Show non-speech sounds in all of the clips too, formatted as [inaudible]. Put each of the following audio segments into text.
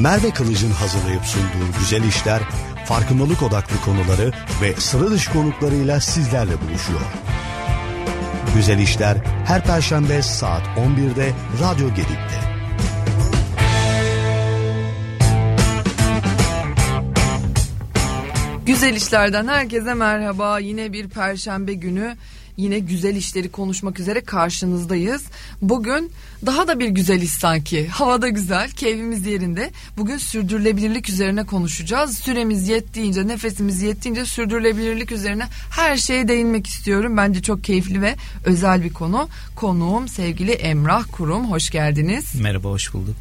Merve Kılıç'ın hazırlayıp sunduğu güzel işler, farkındalık odaklı konuları ve sıra dışı konuklarıyla sizlerle buluşuyor. Güzel işler her perşembe saat 11'de Radyo Gedik'te. Güzel işlerden herkese merhaba. Yine bir perşembe günü yine güzel işleri konuşmak üzere karşınızdayız. Bugün daha da bir güzel iş sanki. Havada güzel, keyfimiz yerinde. Bugün sürdürülebilirlik üzerine konuşacağız. Süremiz yettiğince, nefesimiz yettiğince sürdürülebilirlik üzerine her şeye değinmek istiyorum. Bence çok keyifli ve özel bir konu. Konuğum sevgili Emrah Kurum. Hoş geldiniz. Merhaba, hoş bulduk.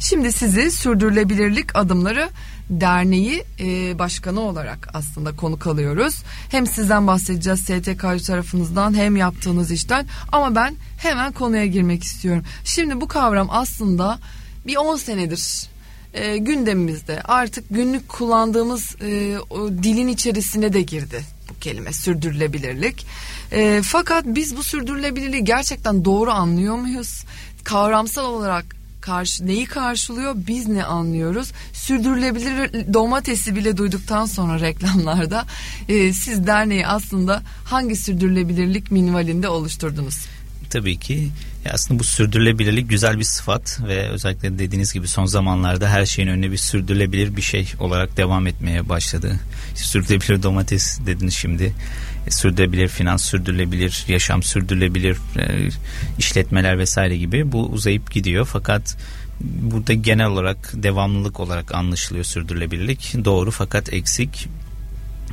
Şimdi sizi sürdürülebilirlik adımları derneği e, başkanı olarak aslında konuk alıyoruz. Hem sizden bahsedeceğiz STK tarafınızdan hem yaptığınız işten ama ben hemen konuya girmek istiyorum. Şimdi bu kavram aslında bir 10 senedir e, gündemimizde artık günlük kullandığımız e, o dilin içerisine de girdi bu kelime sürdürülebilirlik. E, fakat biz bu sürdürülebilirliği gerçekten doğru anlıyor muyuz? Kavramsal olarak karşı neyi karşılıyor biz ne anlıyoruz sürdürülebilir domatesi bile duyduktan sonra reklamlarda e, siz derneği aslında hangi sürdürülebilirlik minvalinde oluşturdunuz? Tabii ki aslında bu sürdürülebilirlik güzel bir sıfat ve özellikle dediğiniz gibi son zamanlarda her şeyin önüne bir sürdürülebilir bir şey olarak devam etmeye başladı. Sürdürülebilir domates dediniz şimdi. Sürdürülebilir finans, sürdürülebilir yaşam, sürdürülebilir e, işletmeler vesaire gibi bu uzayıp gidiyor. Fakat burada genel olarak devamlılık olarak anlaşılıyor sürdürülebilirlik. Doğru fakat eksik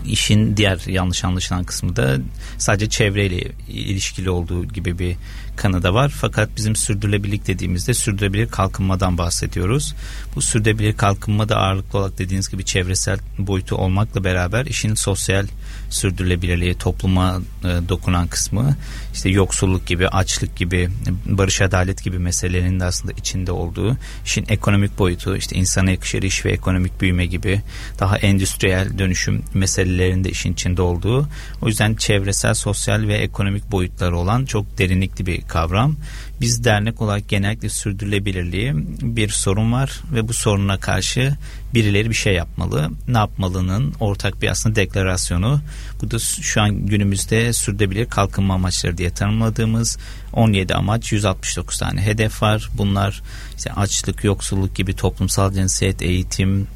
işin diğer yanlış anlaşılan kısmı da sadece çevreyle ilişkili olduğu gibi bir kanı da var. Fakat bizim sürdürülebilirlik dediğimizde sürdürülebilir kalkınmadan bahsediyoruz. Bu sürdürülebilir kalkınma da ağırlıklı olarak dediğiniz gibi çevresel boyutu olmakla beraber işin sosyal sürdürülebilirliği topluma e, dokunan kısmı işte yoksulluk gibi açlık gibi barış adalet gibi meselelerin de aslında içinde olduğu işin ekonomik boyutu işte insana yakışır iş ve ekonomik büyüme gibi daha endüstriyel dönüşüm meselelerinde işin içinde olduğu o yüzden çevresel sosyal ve ekonomik boyutları olan çok derinlikli bir kavram. Biz dernek olarak genellikle sürdürülebilirliği bir sorun var ve bu soruna karşı birileri bir şey yapmalı. Ne yapmalının ortak bir aslında deklarasyonu. Bu da şu an günümüzde sürdürülebilir kalkınma amaçları diye tanımladığımız 17 amaç 169 tane hedef var. Bunlar işte açlık, yoksulluk gibi toplumsal cinsiyet, eğitim,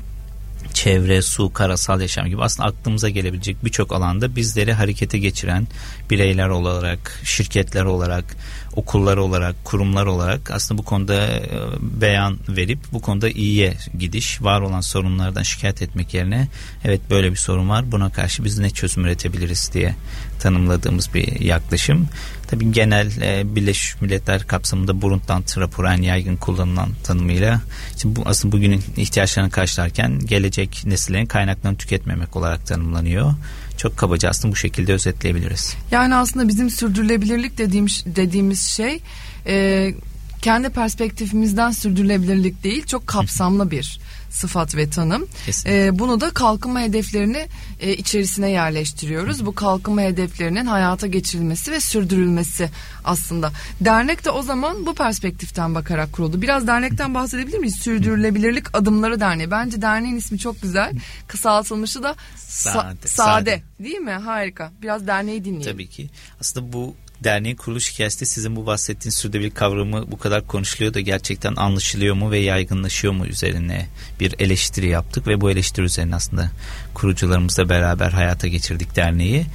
çevre, su, karasal yaşam gibi aslında aklımıza gelebilecek birçok alanda bizleri harekete geçiren bireyler olarak, şirketler olarak, okullar olarak, kurumlar olarak aslında bu konuda e, beyan verip bu konuda iyiye gidiş, var olan sorunlardan şikayet etmek yerine evet böyle bir sorun var buna karşı biz ne çözüm üretebiliriz diye tanımladığımız bir yaklaşım. Tabii genel e, Birleşmiş Milletler kapsamında Brundtland raporu yaygın kullanılan tanımıyla işte bu aslında bugünün ihtiyaçlarını karşılarken gelecek nesillerin kaynaklarını tüketmemek olarak tanımlanıyor çok kabaca aslında bu şekilde özetleyebiliriz. Yani aslında bizim sürdürülebilirlik dediğimiz dediğimiz şey e, kendi perspektifimizden sürdürülebilirlik değil çok kapsamlı bir sıfat ve tanım. E, bunu da kalkınma hedeflerini e, içerisine yerleştiriyoruz. Bu kalkınma hedeflerinin hayata geçirilmesi ve sürdürülmesi aslında. Dernek de o zaman bu perspektiften bakarak kuruldu. Biraz dernekten bahsedebilir miyiz? Sürdürülebilirlik Adımları Derneği. Bence derneğin ismi çok güzel. Kısaltılmışı da sa- sade. sade. Değil mi? Harika. Biraz derneği dinleyelim. Tabii ki. Aslında bu derneğin kuruluş hikayesi de sizin bu bahsettiğiniz sürdürülebilir kavramı bu kadar konuşuluyor da gerçekten anlaşılıyor mu ve yaygınlaşıyor mu üzerine bir eleştiri yaptık ve bu eleştiri üzerine aslında kurucularımızla beraber hayata geçirdik derneği.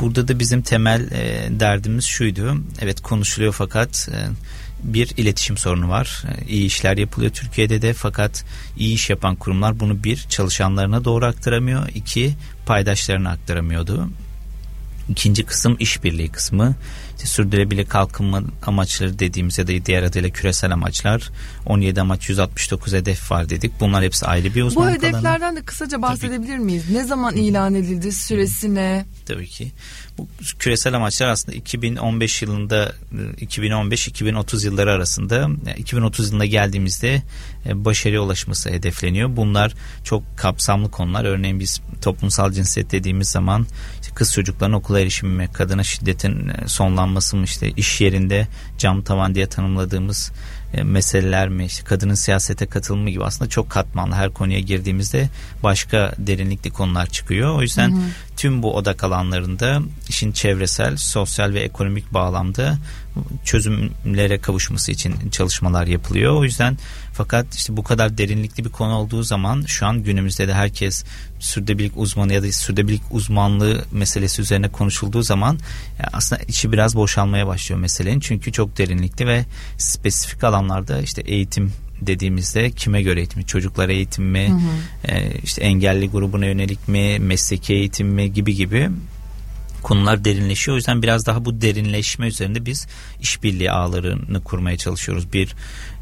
Burada da bizim temel e, derdimiz şuydu. Evet konuşuluyor fakat e, bir iletişim sorunu var. E, iyi işler yapılıyor Türkiye'de de fakat iyi iş yapan kurumlar bunu bir çalışanlarına doğru aktaramıyor. iki paydaşlarına aktaramıyordu. İkinci kısım işbirliği kısmı. İşte sürdürülebilir kalkınma amaçları dediğimiz ya da diğer adıyla küresel amaçlar 17 amaç 169 hedef var dedik. Bunlar hepsi ayrı bir uzmanlık Bu hedeflerden alanı. de kısaca bahsedebilir Tabii. miyiz? Ne zaman ilan edildi? Süresi ne? Tabii ki. Bu küresel amaçlar aslında 2015 yılında 2015-2030 yılları arasında 2030 yılında geldiğimizde e, başarıya ulaşması hedefleniyor. Bunlar çok kapsamlı konular. Örneğin biz toplumsal cinsiyet dediğimiz zaman kız çocukların okula erişimi, kadına şiddetin e, sonlanması mı işte iş yerinde cam tavan diye tanımladığımız e, meseleler mi işte kadının siyasete katılımı gibi aslında çok katmanlı her konuya girdiğimizde başka derinlikli konular çıkıyor. O yüzden hı hı. Tüm bu odak alanlarında işin çevresel, sosyal ve ekonomik bağlamda çözümlere kavuşması için çalışmalar yapılıyor. O yüzden fakat işte bu kadar derinlikli bir konu olduğu zaman şu an günümüzde de herkes sürdürülebilirlik uzmanı ya da sürdürülebilirlik uzmanlığı meselesi üzerine konuşulduğu zaman aslında içi biraz boşalmaya başlıyor meselenin. Çünkü çok derinlikli ve spesifik alanlarda işte eğitim dediğimizde kime göre eğitim? Çocuklara eğitim mi? Hı hı. E, işte engelli grubuna yönelik mi? Mesleki eğitim mi? Gibi gibi konular derinleşiyor. O yüzden biraz daha bu derinleşme üzerinde biz işbirliği ağlarını kurmaya çalışıyoruz. Bir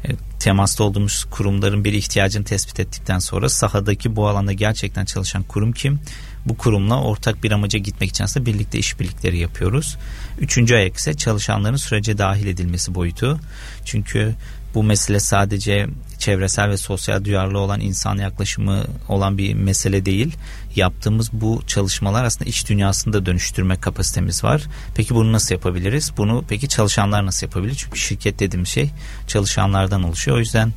e, temasta olduğumuz kurumların bir ihtiyacını tespit ettikten sonra sahadaki bu alanda gerçekten çalışan kurum kim? Bu kurumla ortak bir amaca gitmek için aslında birlikte işbirlikleri yapıyoruz. Üçüncü ayak ise çalışanların sürece dahil edilmesi boyutu. Çünkü bu mesele sadece çevresel ve sosyal duyarlı olan insan yaklaşımı olan bir mesele değil. Yaptığımız bu çalışmalar aslında iç dünyasını da dönüştürme kapasitemiz var. Peki bunu nasıl yapabiliriz? Bunu peki çalışanlar nasıl yapabilir? Çünkü şirket dediğim şey çalışanlardan oluşuyor. O yüzden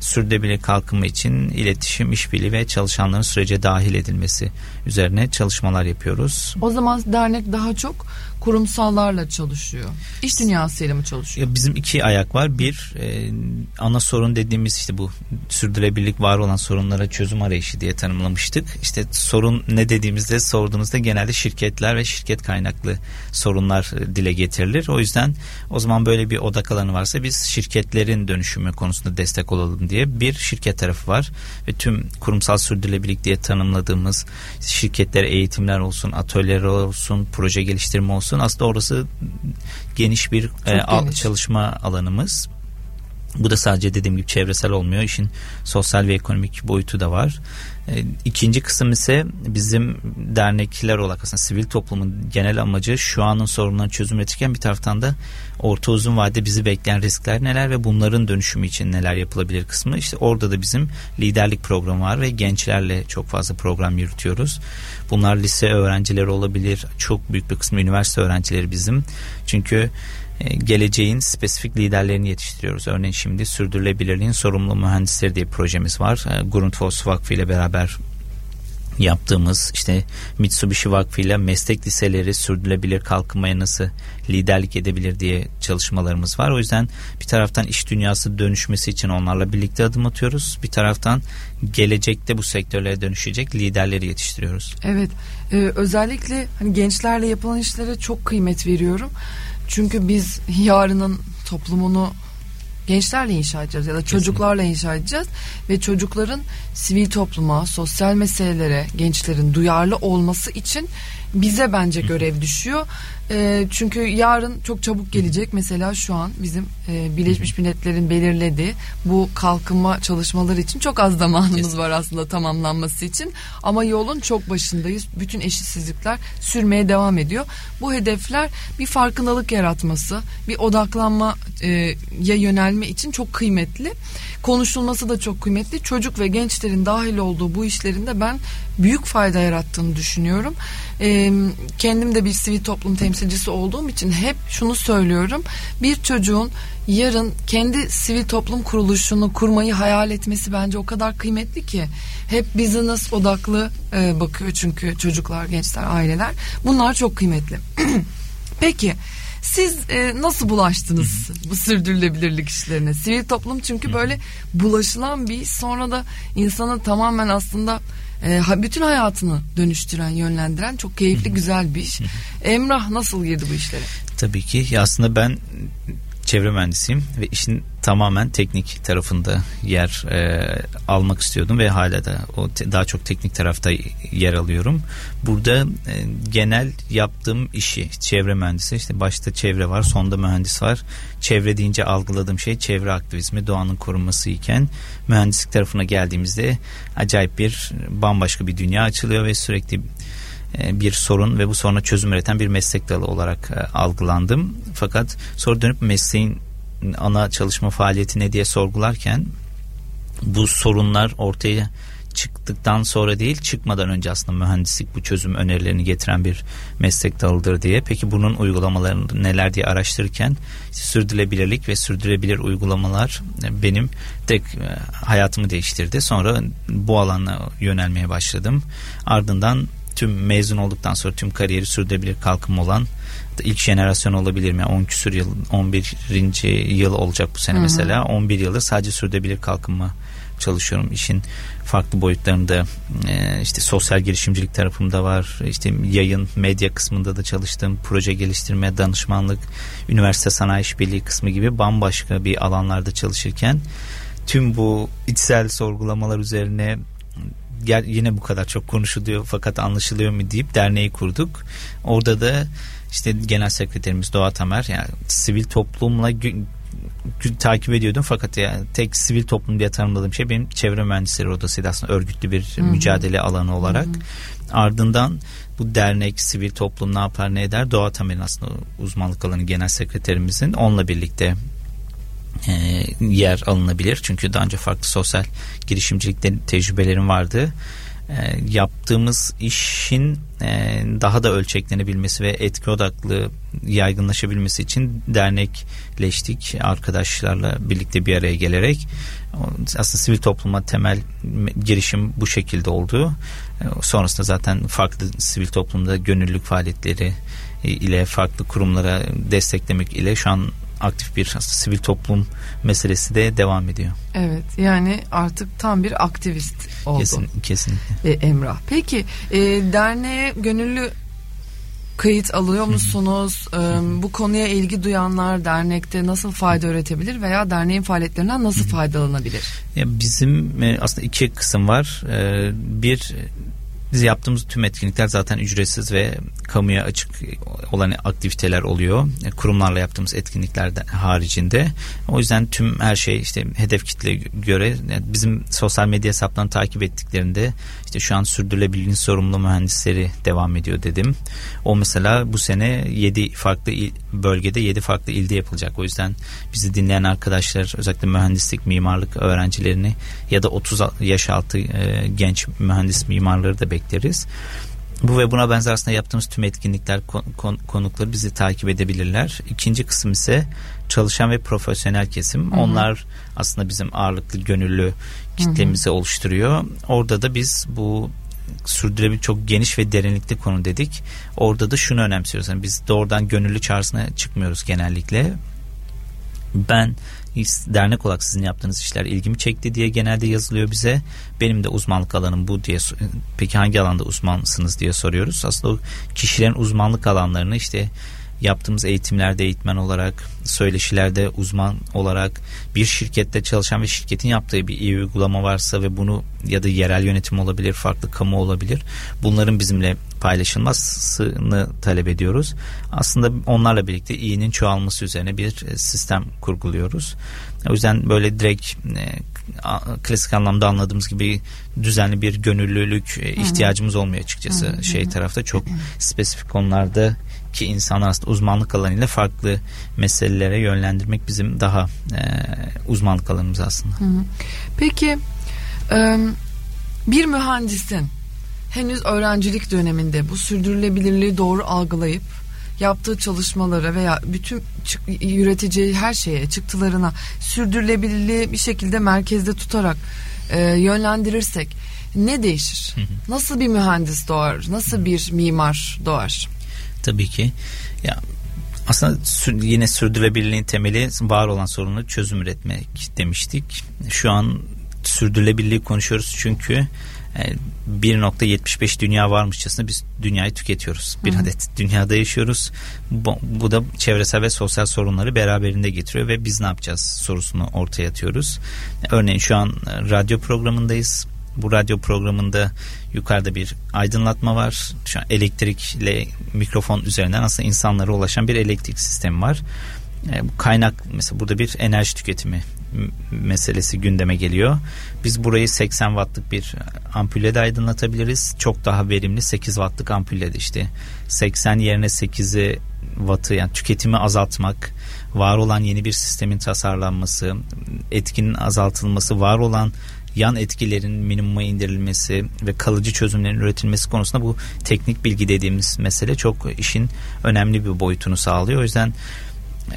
sürdürülebilir kalkınma için iletişim, işbirliği ve çalışanların sürece dahil edilmesi üzerine çalışmalar yapıyoruz. O zaman dernek daha çok kurumsallarla çalışıyor. İş dünyasıyla mı çalışıyor? Bizim iki ayak var. Bir e, ana sorun dediğimiz işte bu sürdürülebilirlik var olan sorunlara çözüm arayışı diye tanımlamıştık. İşte sorun ne dediğimizde sorduğunuzda genelde şirketler ve şirket kaynaklı sorunlar e, dile getirilir. O yüzden o zaman böyle bir odak alanı varsa biz şirketlerin dönüşümü konusunda destek olalım diye bir şirket tarafı var ve tüm kurumsal sürdürülebilirlik diye tanımladığımız şirketler eğitimler olsun, atölyeler olsun, proje geliştirme olsun olsun. Aslında orası geniş bir e, geniş. çalışma alanımız. Bu da sadece dediğim gibi çevresel olmuyor. İşin sosyal ve ekonomik boyutu da var. E, ikinci kısım ise bizim dernekler olarak aslında sivil toplumun genel amacı şu anın sorunlarını çözüm üretirken bir taraftan da orta uzun vade bizi bekleyen riskler neler ve bunların dönüşümü için neler yapılabilir kısmı. İşte orada da bizim liderlik programı var ve gençlerle çok fazla program yürütüyoruz. Bunlar lise öğrencileri olabilir. Çok büyük bir kısmı üniversite öğrencileri bizim. Çünkü geleceğin spesifik liderlerini yetiştiriyoruz. Örneğin şimdi sürdürülebilirliğin sorumlu mühendisleri diye projemiz var. E, Grundfos Vakfı ile beraber yaptığımız işte Mitsubishi Vakfı ile meslek liseleri sürdürülebilir kalkınmaya nasıl liderlik edebilir diye çalışmalarımız var. O yüzden bir taraftan iş dünyası dönüşmesi için onlarla birlikte adım atıyoruz. Bir taraftan gelecekte bu sektörlere dönüşecek liderleri yetiştiriyoruz. Evet e, özellikle hani gençlerle yapılan işlere çok kıymet veriyorum. Çünkü biz yarının toplumunu gençlerle inşa edeceğiz ya da çocuklarla inşa edeceğiz ve çocukların sivil topluma, sosyal meselelere gençlerin duyarlı olması için bize bence görev düşüyor. E, çünkü yarın çok çabuk gelecek. Mesela şu an bizim e, Birleşmiş Milletler'in belirlediği bu kalkınma çalışmaları için çok az zamanımız var aslında tamamlanması için. Ama yolun çok başındayız. Bütün eşitsizlikler sürmeye devam ediyor. Bu hedefler bir farkındalık yaratması, bir odaklanma e, yönelme için çok kıymetli. Konuşulması da çok kıymetli. Çocuk ve gençlerin dahil olduğu bu işlerinde ben büyük fayda yarattığını düşünüyorum. E, kendim de bir sivil toplum temsilcisi olduğum için hep şunu söylüyorum. Bir çocuğun yarın kendi sivil toplum kuruluşunu kurmayı hayal etmesi bence o kadar kıymetli ki. Hep business odaklı e, bakıyor çünkü çocuklar, gençler, aileler. Bunlar çok kıymetli. [clears throat] Peki siz e, nasıl bulaştınız bu sürdürülebilirlik işlerine? Sivil toplum çünkü böyle bulaşılan bir sonra da insana tamamen aslında e, bütün hayatını dönüştüren, yönlendiren çok keyifli, güzel bir iş. Emrah nasıl girdi bu işlere? Tabii ki. Aslında ben çevre mühendisiyim ve işin tamamen teknik tarafında yer e, almak istiyordum ve hala da o te, daha çok teknik tarafta yer alıyorum. Burada e, genel yaptığım işi çevre mühendisi işte başta çevre var sonda mühendis var. Çevre deyince algıladığım şey çevre aktivizmi doğanın korunması iken mühendislik tarafına geldiğimizde acayip bir bambaşka bir dünya açılıyor ve sürekli bir sorun ve bu soruna çözüm üreten bir meslek dalı olarak e, algılandım. Fakat sonra dönüp mesleğin ana çalışma faaliyeti ne diye sorgularken bu sorunlar ortaya çıktıktan sonra değil çıkmadan önce aslında mühendislik bu çözüm önerilerini getiren bir meslek dalıdır diye. Peki bunun uygulamaları neler diye araştırırken sürdürülebilirlik ve sürdürülebilir uygulamalar benim tek hayatımı değiştirdi. Sonra bu alana yönelmeye başladım. Ardından tüm mezun olduktan sonra tüm kariyeri sürdürülebilir kalkınma olan ilk jenerasyon olabilir mi? 10 küsur yıl 11. yıl olacak bu sene Hı-hı. mesela. 11 yıldır sadece sürdürülebilir kalkınma çalışıyorum. İşin farklı boyutlarında e, işte sosyal girişimcilik tarafımda var. İşte yayın, medya kısmında da çalıştım. Proje geliştirme, danışmanlık, üniversite sanayi işbirliği kısmı gibi bambaşka bir alanlarda çalışırken tüm bu içsel sorgulamalar üzerine yine bu kadar çok konuşuluyor fakat anlaşılıyor mu deyip derneği kurduk. Orada da işte genel sekreterimiz Doğa Tamer yani sivil toplumla takip ediyordum fakat yani tek sivil toplum diye tanımladığım şey benim çevre mühendisleri odasıydı aslında örgütlü bir Hı-hı. mücadele alanı olarak. Hı-hı. Ardından bu dernek, sivil toplum ne yapar ne eder? Doğa Tamer'in aslında uzmanlık alanı genel sekreterimizin onunla birlikte e, yer alınabilir. Çünkü daha önce farklı sosyal girişimcilikte tecrübelerim vardı. E, yaptığımız işin e, daha da ölçeklenebilmesi ve etki odaklı yaygınlaşabilmesi için dernekleştik arkadaşlarla birlikte bir araya gelerek aslında sivil topluma temel girişim bu şekilde oldu. E, sonrasında zaten farklı sivil toplumda gönüllülük faaliyetleri ile farklı kurumlara desteklemek ile şu an aktif bir sivil toplum meselesi de devam ediyor. Evet yani artık tam bir aktivist oldu. Kesin, kesinlikle. E, Emrah. Peki e, derneğe gönüllü kayıt alıyor musunuz? E, bu konuya ilgi duyanlar dernekte nasıl fayda üretebilir veya derneğin faaliyetlerinden nasıl faydalanabilir? Ya bizim e, aslında iki kısım var. E, bir biz yaptığımız tüm etkinlikler zaten ücretsiz ve kamuya açık olan aktiviteler oluyor. Kurumlarla yaptığımız etkinlikler haricinde. O yüzden tüm her şey işte hedef kitle göre yani bizim sosyal medya hesaplarını takip ettiklerinde işte şu an sürdürülebilirliğin sorumlu mühendisleri devam ediyor dedim. O mesela bu sene 7 farklı il, bölgede 7 farklı ilde yapılacak. O yüzden bizi dinleyen arkadaşlar özellikle mühendislik, mimarlık öğrencilerini ya da 30 yaş altı e, genç mühendis mimarları da bekleriz. Bu ve buna benzer aslında yaptığımız tüm etkinlikler kon, konukları bizi takip edebilirler. İkinci kısım ise çalışan ve profesyonel kesim. Hı hı. Onlar aslında bizim ağırlıklı gönüllü kitlemizi hı hı. oluşturuyor. Orada da biz bu sürdürülebilir çok geniş ve derinlikli konu dedik. Orada da şunu önemsiyoruz. Yani biz doğrudan gönüllü çağrısına çıkmıyoruz genellikle. Ben dernek olarak sizin yaptığınız işler ilgimi çekti diye genelde yazılıyor bize. Benim de uzmanlık alanım bu diye peki hangi alanda uzmansınız diye soruyoruz. Aslında o kişilerin uzmanlık alanlarını işte yaptığımız eğitimlerde eğitmen olarak, söyleşilerde uzman olarak bir şirkette çalışan ve şirketin yaptığı bir iyi uygulama varsa ve bunu ya da yerel yönetim olabilir, farklı kamu olabilir. Bunların bizimle paylaşılmasını talep ediyoruz. Aslında onlarla birlikte iyinin çoğalması üzerine bir sistem kurguluyoruz. O yüzden böyle direkt e, klasik anlamda anladığımız gibi düzenli bir gönüllülük e, ihtiyacımız olmuyor açıkçası. Şey tarafta çok spesifik konularda ki insanlar aslında uzmanlık alanıyla farklı meselelere yönlendirmek bizim daha e, uzmanlık alanımız aslında. Peki bir mühendisin henüz öğrencilik döneminde bu sürdürülebilirliği doğru algılayıp yaptığı çalışmalara veya bütün üreteceği her şeye çıktılarına sürdürülebilirliği bir şekilde merkezde tutarak e, yönlendirirsek ne değişir? Nasıl bir mühendis doğar? Nasıl bir mimar doğar? Tabii ki. Ya aslında yine sürdürülebilirliğin temeli var olan sorunu çözüm üretmek demiştik. Şu an sürdürülebilirliği konuşuyoruz çünkü 1.75 e, dünya varmışçasına biz dünyayı tüketiyoruz. Bir Hı. adet dünyada yaşıyoruz. Bu, bu da çevresel ve sosyal sorunları beraberinde getiriyor ve biz ne yapacağız sorusunu ortaya atıyoruz. Örneğin şu an radyo programındayız bu radyo programında yukarıda bir aydınlatma var. Şu an elektrikle mikrofon üzerinden aslında insanlara ulaşan bir elektrik sistemi var. E, kaynak mesela burada bir enerji tüketimi meselesi gündeme geliyor. Biz burayı 80 wattlık bir ampulle de aydınlatabiliriz. Çok daha verimli 8 wattlık ampulle de işte 80 yerine 8'i wattı yani tüketimi azaltmak, var olan yeni bir sistemin tasarlanması, etkinin azaltılması, var olan yan etkilerin minimuma indirilmesi ve kalıcı çözümlerin üretilmesi konusunda bu teknik bilgi dediğimiz mesele çok işin önemli bir boyutunu sağlıyor. O yüzden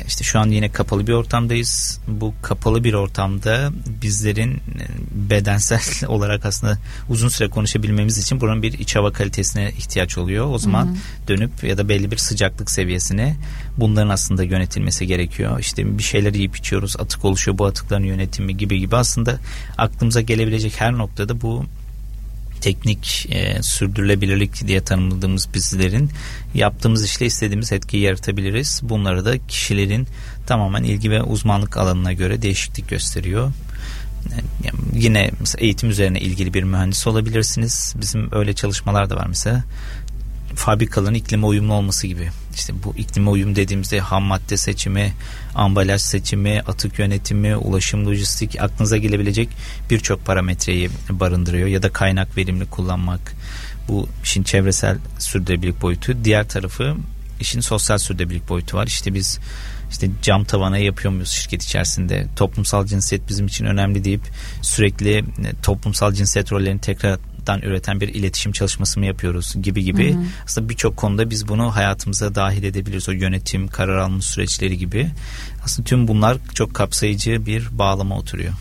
işte şu an yine kapalı bir ortamdayız. Bu kapalı bir ortamda bizlerin e, bedensel [laughs] olarak aslında uzun süre konuşabilmemiz için buranın bir iç hava kalitesine ihtiyaç oluyor. O zaman hı hı. dönüp ya da belli bir sıcaklık seviyesine bunların aslında yönetilmesi gerekiyor. İşte bir şeyler yiyip içiyoruz, atık oluşuyor, bu atıkların yönetimi gibi gibi aslında aklımıza gelebilecek her noktada bu teknik e, sürdürülebilirlik diye tanımladığımız bizlerin yaptığımız işle istediğimiz etkiyi yaratabiliriz. Bunları da kişilerin tamamen ilgi ve uzmanlık alanına göre değişiklik gösteriyor. Yani yine eğitim üzerine ilgili bir mühendis olabilirsiniz. Bizim öyle çalışmalar da var mesela fabrikaların iklime uyumlu olması gibi. İşte bu iklime uyum dediğimizde ham madde seçimi, ambalaj seçimi, atık yönetimi, ulaşım lojistik aklınıza gelebilecek birçok parametreyi barındırıyor ya da kaynak verimli kullanmak. Bu işin çevresel sürdürülebilirlik boyutu. Diğer tarafı işin sosyal sürdürülebilirlik boyutu var. İşte biz işte cam tavana yapıyor muyuz şirket içerisinde toplumsal cinsiyet bizim için önemli deyip sürekli toplumsal cinsiyet rollerini tekrar dan üreten bir iletişim çalışması mı yapıyoruz gibi gibi. Hı hı. Aslında birçok konuda biz bunu hayatımıza dahil edebiliriz. O yönetim, karar alma süreçleri gibi. Aslında tüm bunlar çok kapsayıcı bir bağlama oturuyor.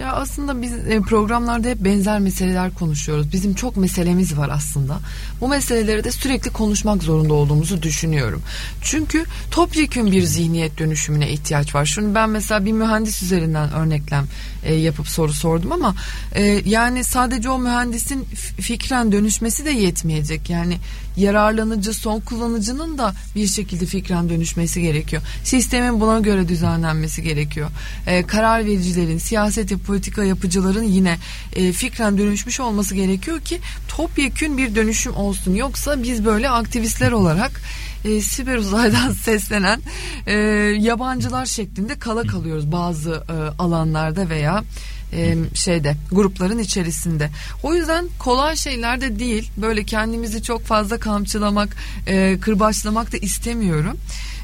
Ya aslında biz e, programlarda hep benzer meseleler konuşuyoruz. Bizim çok meselemiz var aslında. Bu meseleleri de sürekli konuşmak zorunda olduğumuzu düşünüyorum. Çünkü topyekün bir zihniyet dönüşümüne ihtiyaç var. Şunu ben mesela bir mühendis üzerinden örneklem e, yapıp soru sordum ama e, yani sadece o mühendisin fikren dönüşmesi de yetmeyecek. Yani yararlanıcı son kullanıcının da bir şekilde fikren dönüşmesi gerekiyor. Sistemin buna göre düzenlenmesi gerekiyor. E, karar vericilerin, siyaset ve politika yapıcıların yine e, fikren dönüşmüş olması gerekiyor ki topyekün bir dönüşüm olsun. Yoksa biz böyle aktivistler olarak e, siber uzaydan [laughs] seslenen e, yabancılar şeklinde kala kalıyoruz bazı e, alanlarda veya e, şeyde grupların içerisinde. O yüzden kolay şeyler de değil. Böyle kendimizi çok fazla kamçılamak, e, kırbaçlamak da istemiyorum.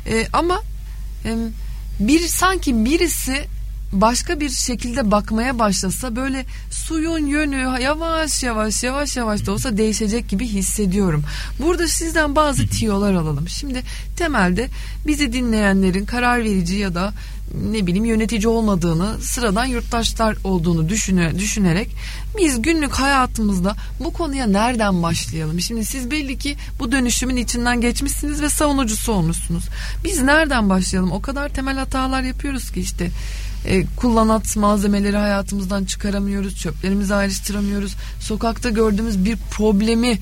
E, ama e, bir sanki birisi başka bir şekilde bakmaya başlasa böyle suyun yönü yavaş yavaş yavaş yavaş da olsa değişecek gibi hissediyorum. Burada sizden bazı tiyolar alalım. Şimdi temelde bizi dinleyenlerin karar verici ya da ne bileyim yönetici olmadığını, sıradan yurttaşlar olduğunu düşüne, düşünerek biz günlük hayatımızda bu konuya nereden başlayalım? Şimdi siz belli ki bu dönüşümün içinden geçmişsiniz ve savunucusu olmuşsunuz. Biz nereden başlayalım? O kadar temel hatalar yapıyoruz ki işte e, kullanat malzemeleri hayatımızdan çıkaramıyoruz, çöplerimizi ayrıştıramıyoruz. Sokakta gördüğümüz bir problemi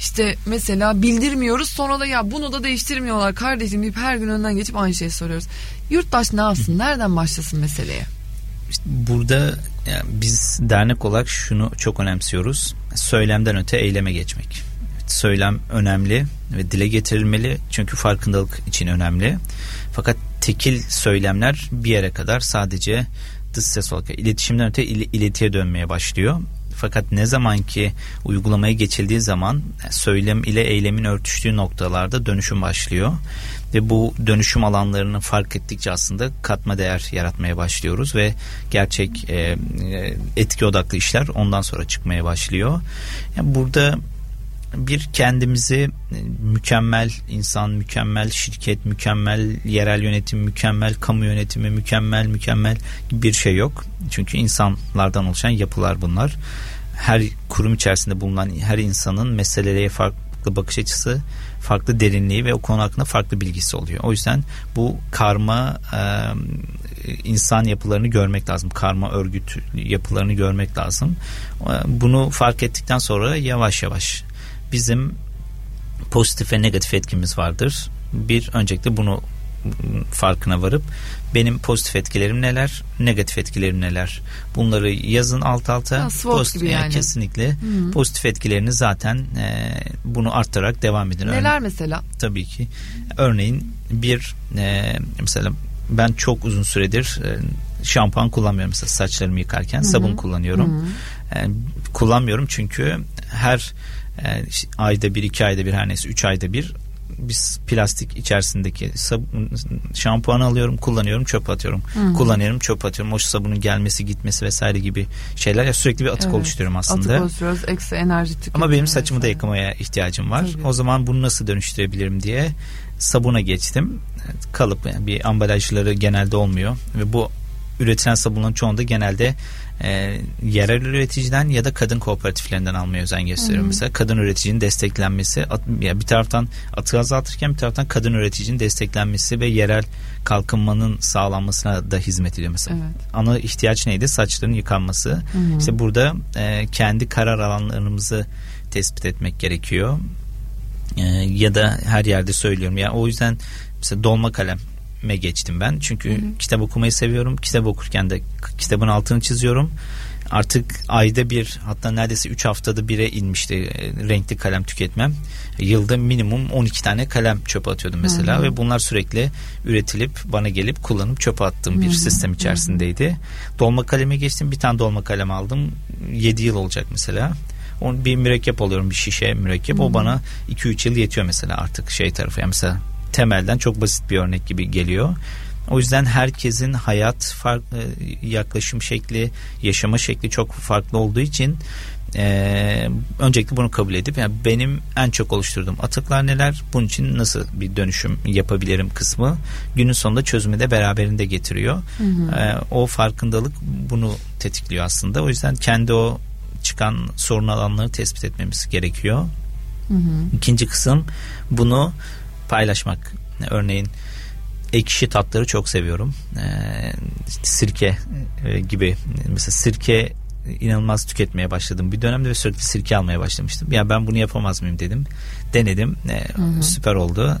işte mesela bildirmiyoruz sonra da ya bunu da değiştirmiyorlar kardeşim deyip her gün önden geçip aynı şeyi soruyoruz. Yurttaş ne yapsın? Nereden başlasın meseleye? İşte burada yani biz dernek olarak şunu çok önemsiyoruz. Söylemden öte eyleme geçmek. Söylem önemli ve dile getirilmeli çünkü farkındalık için önemli. Fakat tekil söylemler bir yere kadar sadece dış ses olarak iletişimden öte il, iletiye dönmeye başlıyor. Fakat ne zaman ki uygulamaya geçildiği zaman söylem ile eylemin örtüştüğü noktalarda dönüşüm başlıyor. Ve bu dönüşüm alanlarını fark ettikçe aslında katma değer yaratmaya başlıyoruz ve gerçek e, e etki odaklı işler ondan sonra çıkmaya başlıyor. Yani burada bir kendimizi e, mükemmel insan, mükemmel şirket, mükemmel yerel yönetim, mükemmel kamu yönetimi, mükemmel mükemmel bir şey yok. Çünkü insanlardan oluşan yapılar bunlar. Her kurum içerisinde bulunan her insanın meselelere farklı bakış açısı, farklı derinliği ve o konu hakkında farklı bilgisi oluyor. O yüzden bu karma e, insan yapılarını görmek lazım. Karma örgüt yapılarını görmek lazım. E, bunu fark ettikten sonra yavaş yavaş bizim pozitif ve negatif etkimiz vardır. Bir öncelikle bunu farkına varıp benim pozitif etkilerim neler, negatif etkilerim neler. Bunları yazın alt alta. Ha, pozitif, gibi yani. Kesinlikle. Hı-hı. Pozitif etkilerini zaten e, bunu arttırarak devam edin. Neler Örne- mesela? Tabii ki. Örneğin bir e, mesela ben çok uzun süredir e, şampuan kullanmıyorum mesela saçlarımı yıkarken Hı-hı. sabun kullanıyorum. E, kullanmıyorum çünkü her e, ayda bir iki ayda bir her neyse üç ayda bir biz plastik içerisindeki sabun, şampuanı alıyorum kullanıyorum çöp atıyorum. Hı-hı. Kullanıyorum çöp atıyorum. O sabunun gelmesi gitmesi vesaire gibi şeyler ya sürekli bir atık evet. oluşturuyorum aslında. Atık oluşturuyoruz eksi enerji Ama benim saçımı da yıkamaya ihtiyacım var. Tabii. O zaman bunu nasıl dönüştürebilirim diye sabuna geçtim. Kalıp yani bir ambalajları genelde olmuyor ve bu üretilen sabunların çoğunda genelde e, yerel üreticiden ya da kadın kooperatiflerinden almaya özen gösteriyorum. Hı-hı. Mesela kadın üreticinin desteklenmesi at, ya bir taraftan atığı azaltırken bir taraftan kadın üreticinin desteklenmesi ve yerel kalkınmanın sağlanmasına da hizmet ediyor mesela. Evet. Ana ihtiyaç neydi? Saçların yıkanması. Hı-hı. İşte burada e, kendi karar alanlarımızı tespit etmek gerekiyor. E, ya da her yerde söylüyorum ya o yüzden mesela dolma kalem me geçtim ben. Çünkü hı hı. kitap okumayı seviyorum. Kitap okurken de kitabın altını çiziyorum. Artık ayda bir hatta neredeyse 3 haftada bire inmişti e, renkli kalem tüketmem. Yılda minimum 12 tane kalem çöpe atıyordum mesela hı hı. ve bunlar sürekli üretilip bana gelip kullanıp çöpe attığım bir hı hı. sistem içerisindeydi. Hı hı. Dolma kaleme geçtim. Bir tane dolma kalem aldım. 7 yıl olacak mesela. On bir mürekkep alıyorum bir şişe mürekkep. Hı hı. O bana 2-3 yıl yetiyor mesela artık şey tarafı. Yani mesela temelden çok basit bir örnek gibi geliyor. O yüzden herkesin hayat fark, e, yaklaşım şekli, yaşama şekli çok farklı olduğu için e, öncelikle bunu kabul edip yani benim en çok oluşturduğum atıklar neler, bunun için nasıl bir dönüşüm yapabilirim kısmı günün sonunda çözümü de beraberinde getiriyor. Hı hı. E, o farkındalık bunu tetikliyor aslında. O yüzden kendi o çıkan sorun alanları tespit etmemiz gerekiyor. Hı hı. İkinci kısım bunu paylaşmak. Örneğin ekşi tatları çok seviyorum. Ee, işte sirke e, gibi mesela sirke inanılmaz tüketmeye başladım bir dönemde ve sürekli sirke almaya başlamıştım. Ya ben bunu yapamaz mıyım dedim. Denedim. Ee, hı hı. Süper oldu.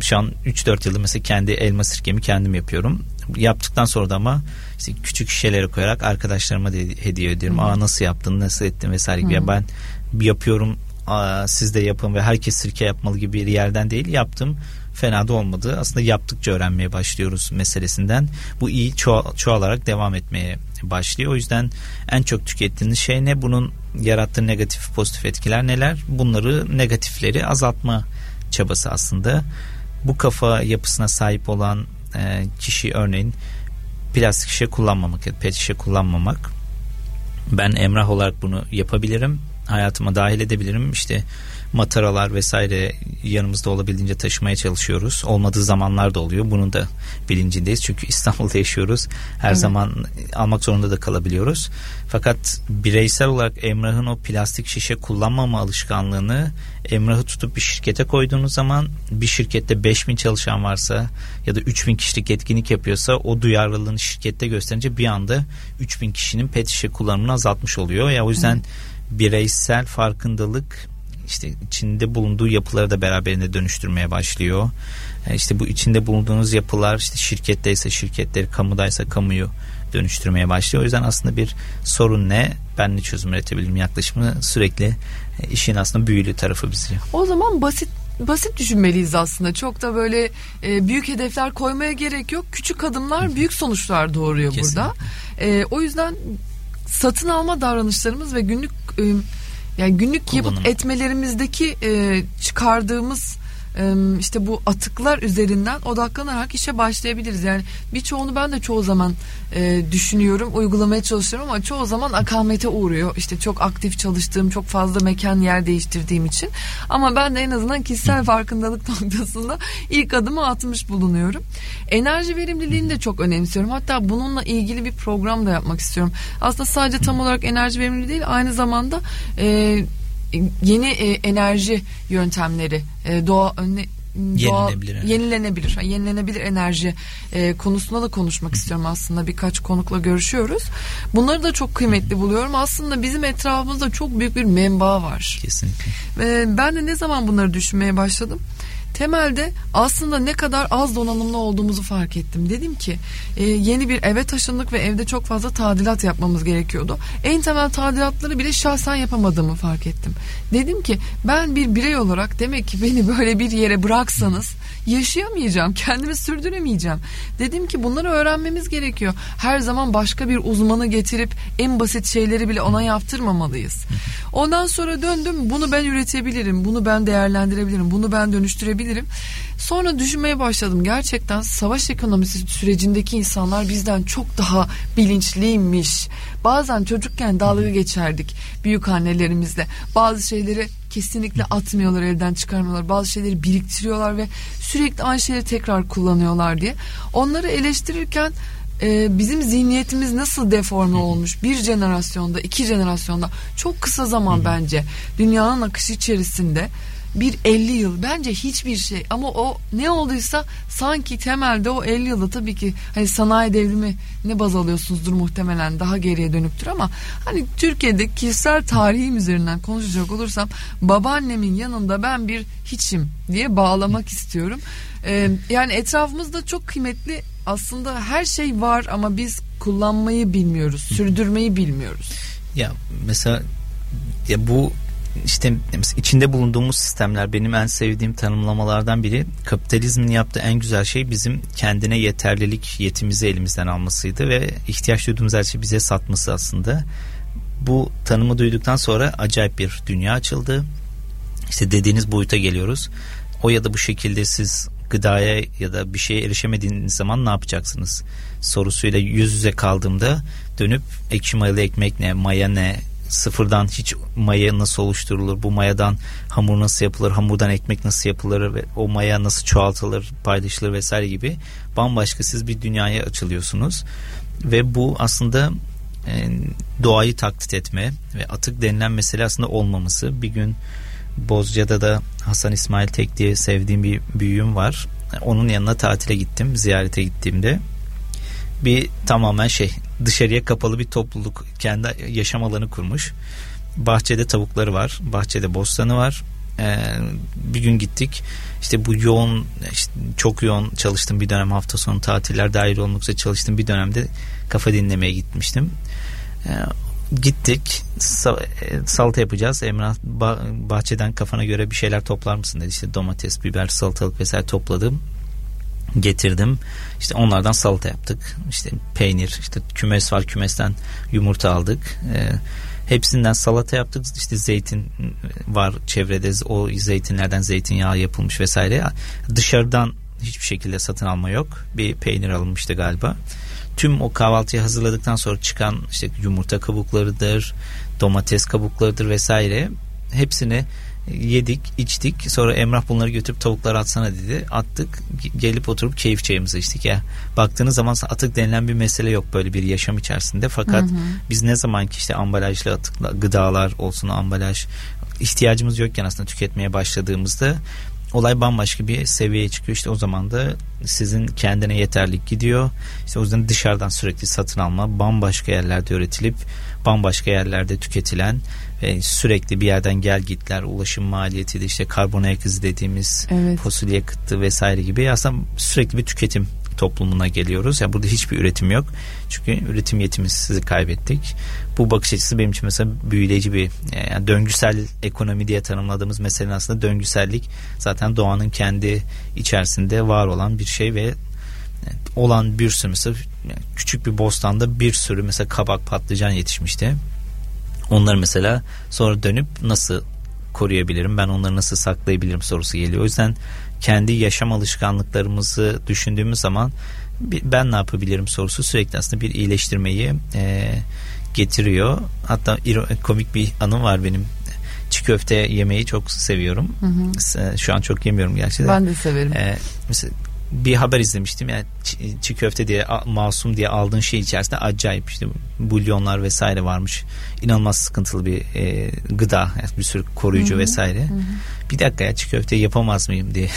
Şu an 3-4 yıldır mesela kendi elma sirkemi kendim yapıyorum. Yaptıktan sonra da ama işte küçük şişelere koyarak arkadaşlarıma de hediye ediyorum. Hı hı. Aa nasıl yaptın, nasıl ettin vesaire gibi. Hı hı. Ya ben yapıyorum siz de yapın ve herkes sirke yapmalı gibi bir yerden değil yaptım fena da olmadı. Aslında yaptıkça öğrenmeye başlıyoruz meselesinden. Bu iyi çoğal, çoğalarak devam etmeye başlıyor. O yüzden en çok tükettiğiniz şey ne? Bunun yarattığı negatif pozitif etkiler neler? Bunları negatifleri azaltma çabası aslında. Bu kafa yapısına sahip olan e, kişi örneğin plastik şişe kullanmamak, pet şişe kullanmamak. Ben Emrah olarak bunu yapabilirim hayatıma dahil edebilirim. İşte mataralar vesaire yanımızda olabildiğince taşımaya çalışıyoruz. Olmadığı zamanlar da oluyor. Bunun da bilincindeyiz. Çünkü [laughs] İstanbul'da yaşıyoruz. Her evet. zaman almak zorunda da kalabiliyoruz. Fakat bireysel olarak Emrah'ın o plastik şişe kullanmama alışkanlığını Emrah'ı tutup bir şirkete koyduğunuz zaman bir şirkette 5000 çalışan varsa ya da 3000 kişilik etkinlik yapıyorsa o duyarlılığını şirkette gösterince bir anda 3000 kişinin pet şişe kullanımını azaltmış oluyor. Ya o yüzden evet bireysel farkındalık işte içinde bulunduğu yapıları da beraberinde dönüştürmeye başlıyor. Yani e, işte bu içinde bulunduğunuz yapılar işte şirketteyse şirketleri, kamudaysa kamuyu dönüştürmeye başlıyor. O yüzden aslında bir sorun ne? Ben ne çözüm üretebilirim yaklaşımı sürekli e, işin aslında büyülü tarafı bizi. O zaman basit basit düşünmeliyiz aslında. Çok da böyle e, büyük hedefler koymaya gerek yok. Küçük adımlar büyük sonuçlar doğuruyor Kesinlikle. burada. E, o yüzden satın alma davranışlarımız ve günlük yani günlük yapıp etmelerimizdeki e, çıkardığımız işte bu atıklar üzerinden odaklanarak işe başlayabiliriz. Yani birçoğunu ben de çoğu zaman e, düşünüyorum, uygulamaya çalışıyorum ama çoğu zaman akamete uğruyor. İşte çok aktif çalıştığım, çok fazla mekan yer değiştirdiğim için. Ama ben de en azından kişisel farkındalık [laughs] noktasında ilk adımı atmış bulunuyorum. Enerji verimliliğini de çok önemsiyorum. Hatta bununla ilgili bir program da yapmak istiyorum. Aslında sadece tam olarak enerji verimliliği değil, aynı zamanda e, yeni e, enerji yöntemleri, e, doğa ne, Doğa, yenilenebilir, yenilenebilir, yenilenebilir enerji e, konusunda da konuşmak istiyorum aslında birkaç konukla görüşüyoruz. Bunları da çok kıymetli buluyorum. Aslında bizim etrafımızda çok büyük bir menba var. Kesinlikle. E, ben de ne zaman bunları düşünmeye başladım? Temelde aslında ne kadar az donanımlı olduğumuzu fark ettim. Dedim ki e, yeni bir eve taşındık ve evde çok fazla tadilat yapmamız gerekiyordu. En temel tadilatları bile şahsen yapamadığımı fark ettim. Dedim ki ben bir birey olarak demek ki beni böyle bir yere bıraksanız yaşayamayacağım. Kendimi sürdüremeyeceğim. Dedim ki bunları öğrenmemiz gerekiyor. Her zaman başka bir uzmanı getirip en basit şeyleri bile ona yaptırmamalıyız. Ondan sonra döndüm bunu ben üretebilirim. Bunu ben değerlendirebilirim. Bunu ben dönüştürebilirim diyebilirim. Sonra düşünmeye başladım. Gerçekten savaş ekonomisi sürecindeki insanlar bizden çok daha bilinçliymiş. Bazen çocukken dalga geçerdik büyük annelerimizle. Bazı şeyleri kesinlikle atmıyorlar elden çıkarmıyorlar. Bazı şeyleri biriktiriyorlar ve sürekli aynı şeyleri tekrar kullanıyorlar diye. Onları eleştirirken e, bizim zihniyetimiz nasıl deforme olmuş bir jenerasyonda iki jenerasyonda çok kısa zaman bence dünyanın akışı içerisinde bir 50 yıl bence hiçbir şey ama o ne olduysa sanki temelde o 50 yılda tabii ki hani sanayi devrimi ne baz alıyorsunuzdur muhtemelen daha geriye dönüktür ama hani Türkiye'de kişisel tarihim üzerinden konuşacak olursam babaannemin yanında ben bir hiçim diye bağlamak istiyorum. Ee, yani etrafımızda çok kıymetli aslında her şey var ama biz kullanmayı bilmiyoruz, sürdürmeyi bilmiyoruz. Ya mesela ya bu işte içinde bulunduğumuz sistemler benim en sevdiğim tanımlamalardan biri kapitalizmin yaptığı en güzel şey bizim kendine yeterlilik yetimizi elimizden almasıydı ve ihtiyaç duyduğumuz her şeyi bize satması aslında. Bu tanımı duyduktan sonra acayip bir dünya açıldı. İşte dediğiniz boyuta geliyoruz. O ya da bu şekilde siz gıdaya ya da bir şeye erişemediğiniz zaman ne yapacaksınız sorusuyla yüz yüze kaldığımda dönüp ekşi mayalı ekmek ne, maya ne, sıfırdan hiç maya nasıl oluşturulur, bu mayadan hamur nasıl yapılır, hamurdan ekmek nasıl yapılır ve o maya nasıl çoğaltılır, paylaşılır vesaire gibi bambaşka siz bir dünyaya açılıyorsunuz ve bu aslında e, doğayı taklit etme ve atık denilen mesele aslında olmaması. Bir gün Bozca'da da Hasan İsmail Tek diye sevdiğim bir büyüğüm var. Onun yanına tatile gittim ziyarete gittiğimde bir tamamen şey dışarıya kapalı bir topluluk kendi yaşam alanı kurmuş. Bahçede tavukları var. Bahçede bostanı var. Ee, bir gün gittik. İşte bu yoğun işte çok yoğun çalıştım bir dönem hafta sonu tatiller dahil olmak üzere çalıştım bir dönemde kafa dinlemeye gitmiştim. Ee, gittik e, salata yapacağız. Emrah bahçeden kafana göre bir şeyler toplar mısın dedi. İşte domates, biber, salatalık vesaire topladım getirdim. İşte onlardan salata yaptık. İşte peynir, işte kümes var kümesten yumurta aldık. Ee, hepsinden salata yaptık. İşte zeytin var çevrede o zeytinlerden zeytinyağı yapılmış vesaire. Dışarıdan hiçbir şekilde satın alma yok. Bir peynir alınmıştı galiba. Tüm o kahvaltıyı hazırladıktan sonra çıkan işte yumurta kabuklarıdır, domates kabuklarıdır vesaire hepsini yedik içtik sonra Emrah bunları götürüp tavuklara atsana dedi attık gelip oturup keyif çayımızı içtik ya baktığınız zaman atık denilen bir mesele yok böyle bir yaşam içerisinde fakat hı hı. biz ne zaman ki işte ambalajlı atıkla gıdalar olsun ambalaj ihtiyacımız yokken aslında tüketmeye başladığımızda olay bambaşka bir seviyeye çıkıyor. İşte o zaman da sizin kendine yeterlik gidiyor. İşte o yüzden dışarıdan sürekli satın alma bambaşka yerlerde üretilip bambaşka yerlerde tüketilen ve sürekli bir yerden gel gitler ulaşım maliyeti de işte karbon ayak izi dediğimiz evet. fosil yakıtı vesaire gibi aslında sürekli bir tüketim toplumuna geliyoruz. Yani burada hiçbir üretim yok. Çünkü üretim yetimimizi kaybettik. Bu bakış açısı benim için mesela büyüleyici bir yani döngüsel ekonomi diye tanımladığımız meselenin aslında döngüsellik zaten doğanın kendi içerisinde var olan bir şey ve olan bir sürü mesela küçük bir bostanda bir sürü mesela kabak patlıcan yetişmişti. Onları mesela sonra dönüp nasıl koruyabilirim ben onları nasıl saklayabilirim sorusu geliyor. O yüzden kendi yaşam alışkanlıklarımızı düşündüğümüz zaman ben ne yapabilirim sorusu sürekli aslında bir iyileştirmeyi e, getiriyor. Hatta komik bir anım var benim. Çiğ köfte yemeyi çok seviyorum. Hı hı. Şu an çok yemiyorum gerçekten. Ben de severim. Ee, mesela bir haber izlemiştim. Yani çiğ köfte diye masum diye aldığın şey içerisinde acayip işte bulyonlar vesaire varmış. İnanılmaz sıkıntılı bir e, gıda. Yani bir sürü koruyucu Hı-hı. vesaire. Hı-hı. Bir dakika ya çiğ köfte yapamaz mıyım diye.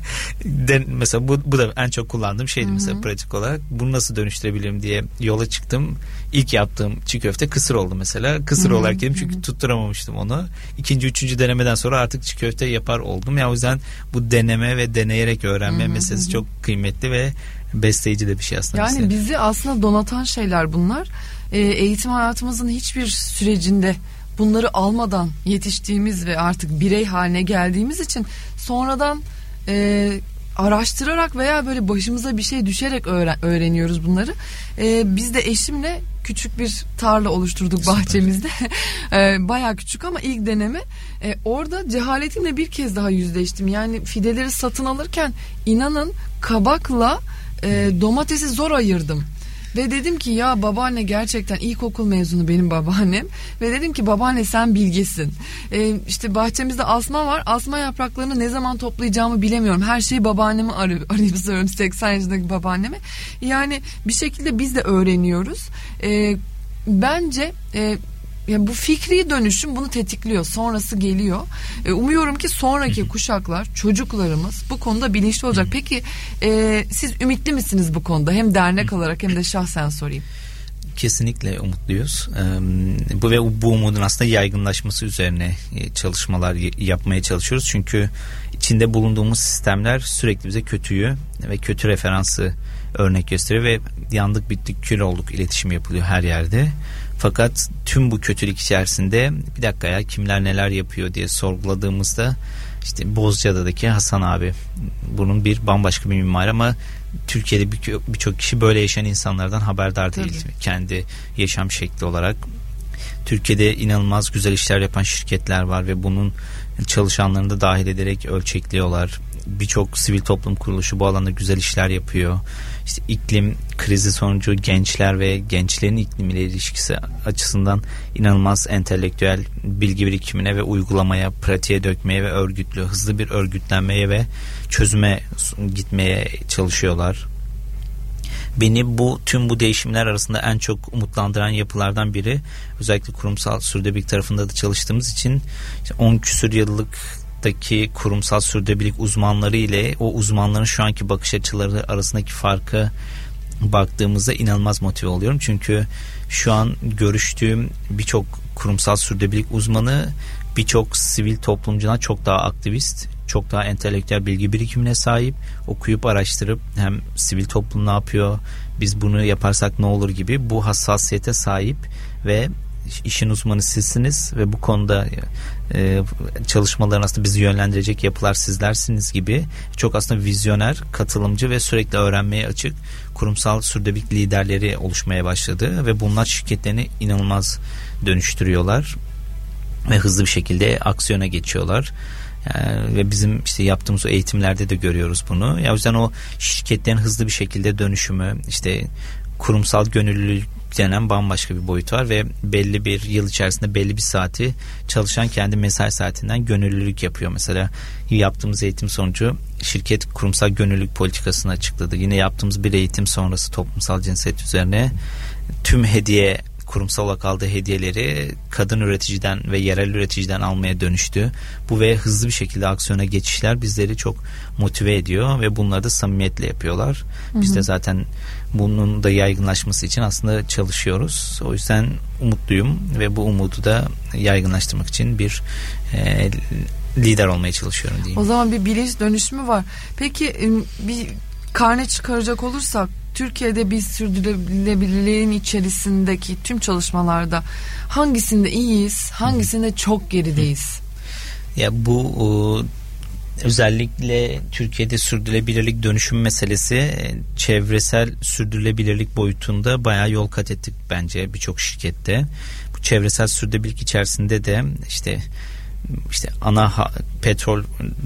[laughs] Den, mesela bu, bu da en çok kullandığım şeydi Hı-hı. mesela pratik olarak. Bunu nasıl dönüştürebilirim diye yola çıktım. İlk yaptığım çiğ köfte kısır oldu mesela. Kısır Hı-hı. olarak yedim çünkü Hı-hı. tutturamamıştım onu. İkinci, üçüncü denemeden sonra artık çiğ köfte yapar oldum. Ya o yüzden bu deneme ve deneyerek öğrenme Hı-hı. meselesi çok kıymetli ve besleyici de bir şey aslında. Yani bize. bizi aslında donatan şeyler bunlar. E, eğitim hayatımızın hiçbir sürecinde bunları almadan yetiştiğimiz ve artık birey haline geldiğimiz için sonradan e, araştırarak veya böyle başımıza bir şey düşerek öğren, öğreniyoruz bunları. E, biz de eşimle küçük bir tarla oluşturduk Süper. bahçemizde. [laughs] e, Baya küçük ama ilk deneme. E, orada cehaletimle bir kez daha yüzleştim. Yani fideleri satın alırken inanın kabakla e, domatesi zor ayırdım. Ve dedim ki ya babaanne gerçekten ilkokul mezunu benim babaannem. Ve dedim ki babaanne sen bilgesin. Ee, işte bahçemizde asma var. Asma yapraklarını ne zaman toplayacağımı bilemiyorum. Her şeyi babaannemi arayıp, arayıp soruyorum 80 yaşındaki babaanneme. Yani bir şekilde biz de öğreniyoruz. Ee, bence... E, yani bu fikri dönüşüm bunu tetikliyor. Sonrası geliyor. E, umuyorum ki sonraki kuşaklar, çocuklarımız bu konuda bilinçli olacak. Peki e, siz ümitli misiniz bu konuda? Hem dernek olarak hem de şahsen sorayım. Kesinlikle umutluyuz. Bu ve bu umudun aslında yaygınlaşması üzerine e, çalışmalar yapmaya çalışıyoruz. Çünkü içinde bulunduğumuz sistemler sürekli bize kötüyü ve kötü referansı örnek gösteriyor ve yandık bittik kül olduk iletişim yapılıyor her yerde. Fakat tüm bu kötülük içerisinde bir dakika ya kimler neler yapıyor diye sorguladığımızda işte Bozcaada'daki Hasan abi bunun bir bambaşka bir mimar ama Türkiye'de birçok kişi böyle yaşayan insanlardan haberdar değil. Tabii. Kendi yaşam şekli olarak Türkiye'de inanılmaz güzel işler yapan şirketler var ve bunun çalışanlarını da dahil ederek ölçekliyorlar. Birçok sivil toplum kuruluşu bu alanda güzel işler yapıyor işte iklim krizi sonucu gençler ve gençlerin iklimiyle ilişkisi açısından inanılmaz entelektüel bilgi birikimine ve uygulamaya, pratiğe dökmeye ve örgütlü, hızlı bir örgütlenmeye ve çözüme gitmeye çalışıyorlar. Beni bu tüm bu değişimler arasında en çok umutlandıran yapılardan biri özellikle kurumsal sürdürülebilirlik tarafında da çalıştığımız için 10 küsur yıllık sektördeki kurumsal sürdürülebilirlik uzmanları ile o uzmanların şu anki bakış açıları arasındaki farkı baktığımızda inanılmaz motive oluyorum. Çünkü şu an görüştüğüm birçok kurumsal sürdürülebilirlik uzmanı birçok sivil toplumcudan çok daha aktivist, çok daha entelektüel bilgi birikimine sahip, okuyup araştırıp hem sivil toplum ne yapıyor, biz bunu yaparsak ne olur gibi bu hassasiyete sahip ve işin uzmanı sizsiniz ve bu konuda e, çalışmaların aslında bizi yönlendirecek yapılar sizlersiniz gibi çok aslında vizyoner, katılımcı ve sürekli öğrenmeye açık kurumsal sürdürülebilirlik liderleri oluşmaya başladı ve bunlar şirketlerini inanılmaz dönüştürüyorlar ve hızlı bir şekilde aksiyona geçiyorlar. Yani ve bizim işte yaptığımız o eğitimlerde de görüyoruz bunu. Ya o yüzden o şirketlerin hızlı bir şekilde dönüşümü işte kurumsal gönüllülük denen bambaşka bir boyut var ve belli bir yıl içerisinde belli bir saati çalışan kendi mesai saatinden gönüllülük yapıyor. Mesela yaptığımız eğitim sonucu şirket kurumsal gönüllülük politikasını açıkladı. Yine yaptığımız bir eğitim sonrası toplumsal cinsiyet üzerine tüm hediye kurumsal olarak aldığı hediyeleri kadın üreticiden ve yerel üreticiden almaya dönüştü. Bu ve hızlı bir şekilde aksiyona geçişler bizleri çok motive ediyor ve bunları da samimiyetle yapıyorlar. Biz de zaten bunun da yaygınlaşması için aslında çalışıyoruz. O yüzden umutluyum ve bu umudu da yaygınlaştırmak için bir e, lider olmaya çalışıyorum diyeyim. O zaman bir bilinç dönüşümü var. Peki bir karne çıkaracak olursak Türkiye'de biz sürdürülebilirliğin içerisindeki tüm çalışmalarda hangisinde iyiyiz, hangisinde çok gerideyiz? Ya bu özellikle Türkiye'de sürdürülebilirlik dönüşüm meselesi e, çevresel sürdürülebilirlik boyutunda bayağı yol kat ettik bence birçok şirkette. Bu çevresel sürdürülebilirlik içerisinde de işte işte ana petrol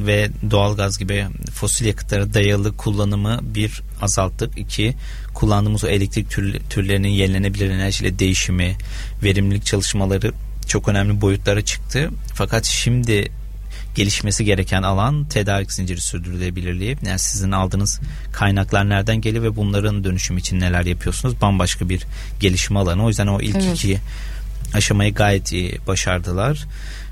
ve doğalgaz gibi fosil yakıtlara dayalı kullanımı bir azalttık. iki kullandığımız o elektrik tür, türlerinin yenilenebilir enerjiyle değişimi, verimlilik çalışmaları çok önemli boyutlara çıktı. Fakat şimdi gelişmesi gereken alan tedarik zinciri sürdürülebilirliği. Yani sizin aldığınız kaynaklar nereden geliyor ve bunların dönüşüm için neler yapıyorsunuz? Bambaşka bir gelişme alanı. O yüzden o ilk evet. iki aşamayı gayet iyi başardılar.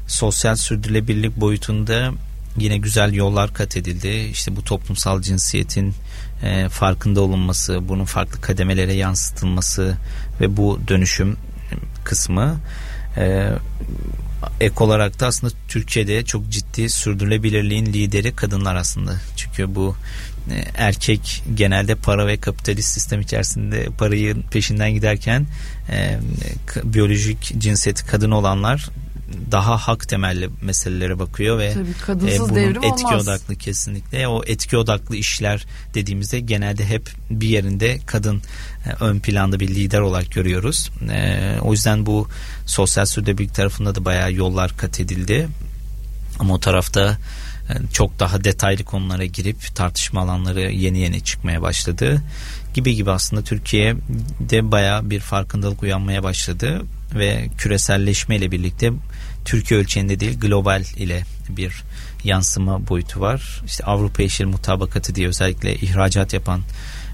Sosyal sürdürülebilirlik boyutunda yine güzel yollar kat edildi. İşte bu toplumsal cinsiyetin e, farkında olunması, bunun farklı kademelere yansıtılması ve bu dönüşüm kısmı e, ek olarak da aslında Türkiye'de çok ciddi sürdürülebilirliğin lideri kadınlar aslında. Çünkü bu e, erkek genelde para ve kapitalist sistem içerisinde parayı peşinden giderken e, biyolojik cinsiyeti kadın olanlar daha hak temelli meselelere bakıyor ve Tabii, e, bunun devrim etki olmaz. odaklı kesinlikle o etki odaklı işler dediğimizde genelde hep bir yerinde kadın e, ön planda bir lider olarak görüyoruz. E, o yüzden bu sosyal sürdürülebilirlik tarafında da bayağı yollar kat edildi. Ama o tarafta e, çok daha detaylı konulara girip tartışma alanları yeni yeni çıkmaya başladı gibi gibi aslında Türkiye'de baya bir farkındalık uyanmaya başladı ve küreselleşme ile birlikte Türkiye ölçeğinde değil global ile bir yansıma boyutu var. İşte Avrupa Yeşil Mutabakatı diye özellikle ihracat yapan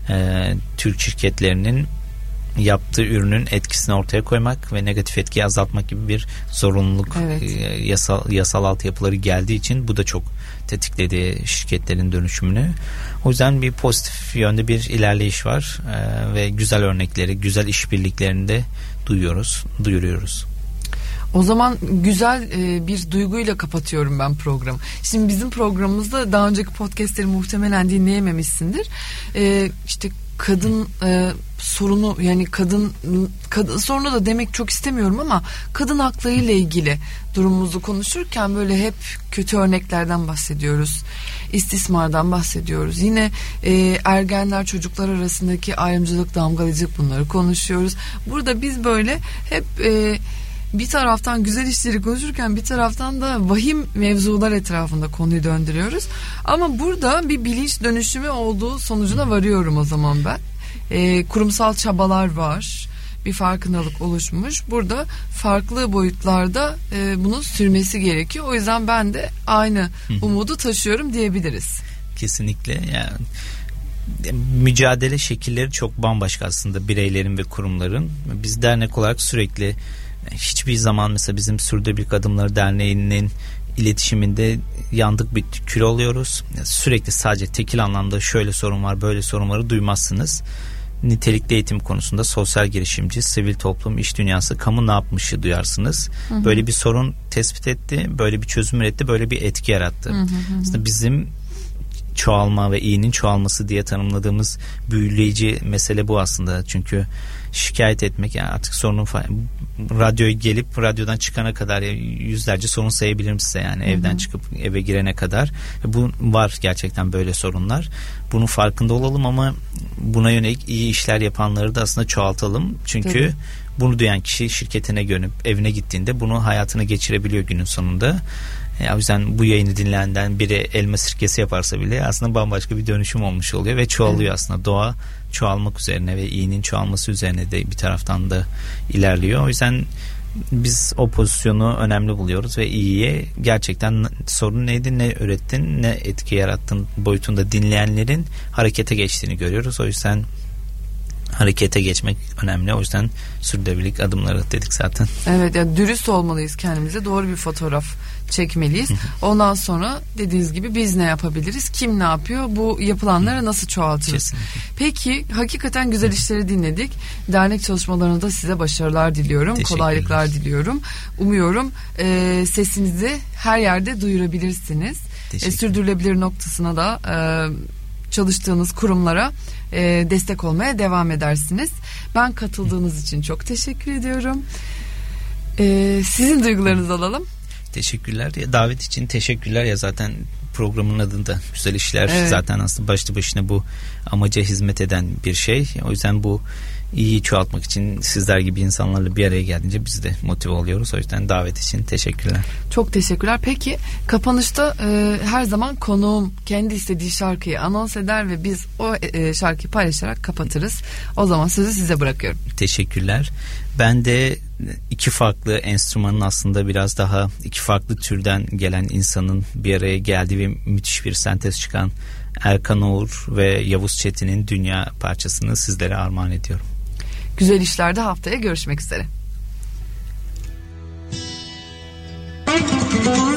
e, Türk şirketlerinin yaptığı ürünün etkisini ortaya koymak ve negatif etkiyi azaltmak gibi bir zorunluluk evet. e, yasal yasal altyapıları geldiği için bu da çok tetikledi şirketlerin dönüşümünü. O yüzden bir pozitif yönde bir ilerleyiş var e, ve güzel örnekleri, güzel işbirliklerini de duyuyoruz, duyuruyoruz. O zaman güzel e, bir duyguyla kapatıyorum ben programı. Şimdi bizim programımızda daha önceki podcastleri muhtemelen dinleyememişsindir. E, işte kadın e, sorunu yani kadın kadın sorunu da demek çok istemiyorum ama kadın hakları ile ilgili durumumuzu konuşurken böyle hep kötü örneklerden bahsediyoruz. istismardan bahsediyoruz. Yine e, ergenler çocuklar arasındaki ayrımcılık damgalayıcılık bunları konuşuyoruz. Burada biz böyle hep e, bir taraftan güzel işleri konuşurken bir taraftan da vahim mevzular etrafında konuyu döndürüyoruz. Ama burada bir bilinç dönüşümü olduğu sonucuna varıyorum o zaman ben. E, kurumsal çabalar var. Bir farkındalık oluşmuş. Burada farklı boyutlarda e, bunun sürmesi gerekiyor. O yüzden ben de aynı umudu taşıyorum diyebiliriz. Kesinlikle yani mücadele şekilleri çok bambaşka aslında bireylerin ve kurumların. Biz dernek olarak sürekli hiçbir zaman mesela bizim Sürdürülebilirlik Adımları Derneği'nin iletişiminde yandık bir kül oluyoruz. Sürekli sadece tekil anlamda şöyle sorun var böyle sorun varı duymazsınız. Nitelikli eğitim konusunda sosyal girişimci, sivil toplum, iş dünyası, kamu ne yapmışı duyarsınız. Hı hı. Böyle bir sorun tespit etti, böyle bir çözüm üretti, böyle bir etki yarattı. Hı hı hı. Aslında bizim çoğalma ve iyinin çoğalması diye tanımladığımız büyüleyici mesele bu aslında. Çünkü şikayet etmek yani artık sorunun radyoya gelip radyodan çıkana kadar yüzlerce sorun sayabilirim size yani Hı-hı. evden çıkıp eve girene kadar. Bu var gerçekten böyle sorunlar. Bunun farkında olalım ama buna yönelik iyi işler yapanları da aslında çoğaltalım. Çünkü Tabii. bunu duyan kişi şirketine dönüp evine gittiğinde bunu hayatına geçirebiliyor günün sonunda. E, o yüzden bu yayını dinleyenden biri elma sirkesi yaparsa bile aslında bambaşka bir dönüşüm olmuş oluyor ve çoğalıyor evet. aslında. Doğa çoğalmak üzerine ve iyinin çoğalması üzerine de bir taraftan da ilerliyor. O yüzden biz o pozisyonu önemli buluyoruz ve iyiye gerçekten sorun neydi ne öğrettin ne etki yarattın boyutunda dinleyenlerin harekete geçtiğini görüyoruz. O yüzden harekete geçmek önemli. O yüzden sürdürülebilirlik adımları dedik zaten. Evet yani dürüst olmalıyız kendimize. Doğru bir fotoğraf çekmeliyiz. Ondan sonra dediğiniz gibi biz ne yapabiliriz? Kim ne yapıyor? Bu yapılanları nasıl çoğaltırız? Peki hakikaten güzel işleri dinledik. Dernek çalışmalarında size başarılar diliyorum. Kolaylıklar diliyorum. Umuyorum e, sesinizi her yerde duyurabilirsiniz. E, sürdürülebilir noktasına da e, çalıştığınız kurumlara e, destek olmaya devam edersiniz. Ben katıldığınız için çok teşekkür ediyorum. E, sizin duygularınızı alalım. Teşekkürler. Ya, davet için teşekkürler ya zaten programın adında güzel işler evet. zaten aslında başlı başına bu amaca hizmet eden bir şey. O yüzden bu iyi çoğaltmak için sizler gibi insanlarla bir araya geldiğince biz de motive oluyoruz. O yüzden davet için teşekkürler. Çok teşekkürler. Peki kapanışta e, her zaman konuğum kendi istediği şarkıyı anons eder ve biz o e, şarkıyı paylaşarak kapatırız. O zaman sözü size bırakıyorum. Teşekkürler. Ben de iki farklı enstrümanın aslında biraz daha iki farklı türden gelen insanın bir araya geldiği ve müthiş bir sentez çıkan Erkan Oğur ve Yavuz Çetin'in Dünya parçasını sizlere armağan ediyorum. Güzel işlerde haftaya görüşmek üzere. Thank. [laughs]